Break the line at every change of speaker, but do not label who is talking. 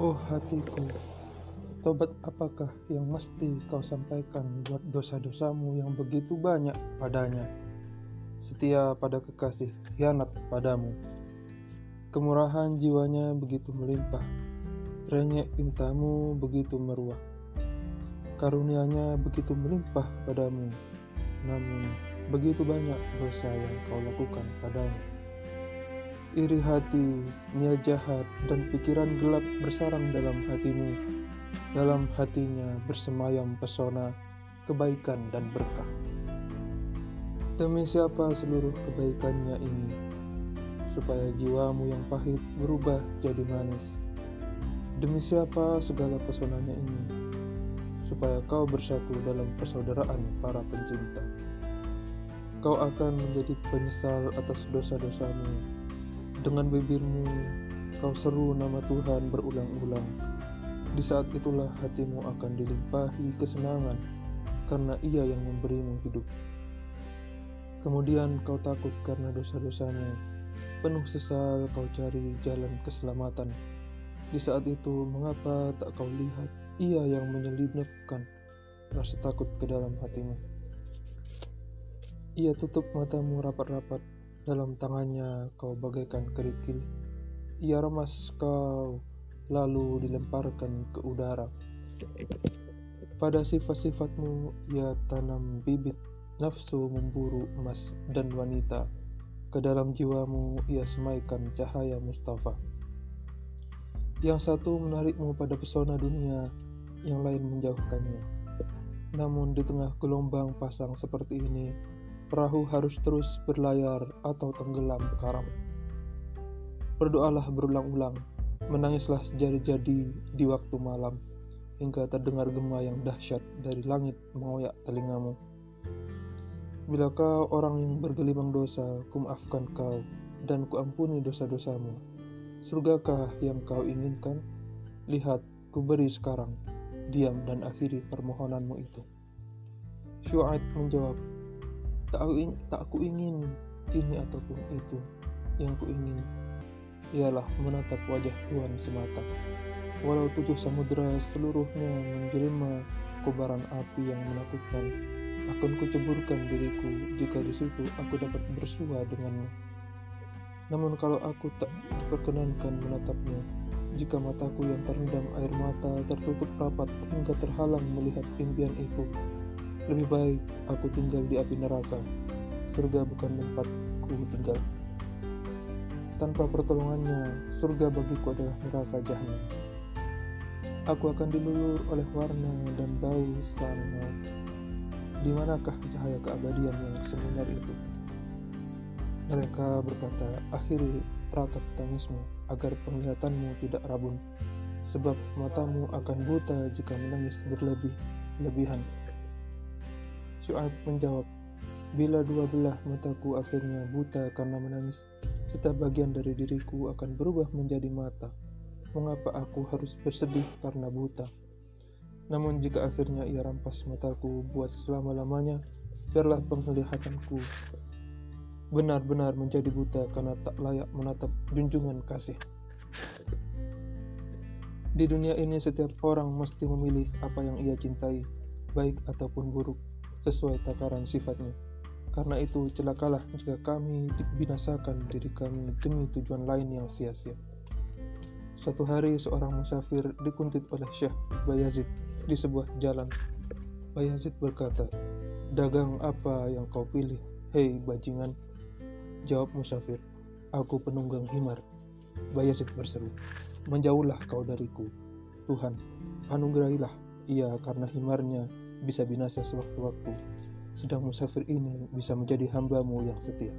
Oh hatiku, tobat apakah yang mesti kau sampaikan buat dosa-dosamu yang begitu banyak padanya? Setia pada kekasih, hianat padamu. Kemurahan jiwanya begitu melimpah, renyek pintamu begitu meruah. Karunianya begitu melimpah padamu, namun begitu banyak dosa yang kau lakukan padanya. Iri hati, niat jahat, dan pikiran gelap bersarang dalam hatimu. Dalam hatinya bersemayam pesona, kebaikan dan berkah. Demi siapa seluruh kebaikannya ini, supaya jiwamu yang pahit berubah jadi manis. Demi siapa segala pesonanya ini, supaya kau bersatu dalam persaudaraan para pencinta. Kau akan menjadi penyesal atas dosa-dosamu dengan bibirmu, kau seru nama Tuhan berulang-ulang. Di saat itulah hatimu akan dilimpahi kesenangan, karena Ia yang memberimu hidup. Kemudian kau takut karena dosa-dosanya, penuh sesal kau cari jalan keselamatan. Di saat itu, mengapa tak kau lihat Ia yang menyelipkan rasa takut ke dalam hatimu? Ia tutup matamu rapat-rapat dalam tangannya kau bagaikan kerikil. Ia remas kau, lalu dilemparkan ke udara. Pada sifat-sifatmu ia tanam bibit nafsu memburu emas dan wanita. Ke dalam jiwamu ia semaikan cahaya Mustafa. Yang satu menarikmu pada pesona dunia, yang lain menjauhkannya. Namun di tengah gelombang pasang seperti ini, perahu harus terus berlayar atau tenggelam karam. Berdoalah berulang-ulang, menangislah sejadi-jadi di waktu malam, hingga terdengar gema yang dahsyat dari langit mengoyak telingamu. Bila kau orang yang bergelimang dosa, kumaafkan kau, dan kuampuni dosa-dosamu. Surgakah yang kau inginkan? Lihat, kuberi sekarang. Diam dan akhiri permohonanmu itu. Syu'aib menjawab, Tak aku, ingin, tak aku ingin ini ataupun itu. Yang ku ingin ialah menatap wajah Tuhan semata. Walau tujuh samudera seluruhnya menjelma kobaran api yang menakutkan, akan kuceburkan diriku jika di situ aku dapat bersua denganmu. Namun kalau aku tak diperkenankan menatapnya, jika mataku yang terendam air mata tertutup rapat hingga terhalang melihat impian itu, lebih baik aku tinggal di api neraka. Surga bukan tempatku tinggal. Tanpa pertolongannya, surga bagiku adalah neraka jahanam. Aku akan dilulur oleh warna dan bau sana. Di manakah cahaya keabadian yang sebenar itu? Mereka berkata, akhiri ratap tangismu agar penglihatanmu tidak rabun, sebab matamu akan buta jika menangis berlebih-lebihan. Syuaib menjawab, Bila dua belah mataku akhirnya buta karena menangis, setiap bagian dari diriku akan berubah menjadi mata. Mengapa aku harus bersedih karena buta? Namun jika akhirnya ia rampas mataku buat selama-lamanya, biarlah penglihatanku benar-benar menjadi buta karena tak layak menatap junjungan kasih. Di dunia ini setiap orang mesti memilih apa yang ia cintai, baik ataupun buruk sesuai takaran sifatnya. Karena itu, celakalah jika kami dibinasakan diri kami demi tujuan lain yang sia-sia. Suatu hari, seorang musafir dikuntit oleh Syekh Bayazid di sebuah jalan. Bayazid berkata, Dagang apa yang kau pilih, hei bajingan? Jawab musafir, aku penunggang himar. Bayazid berseru, menjauhlah kau dariku. Tuhan, anugerahilah ia karena himarnya bisa binasa sewaktu-waktu, sedang musafir ini bisa menjadi hambamu yang setia.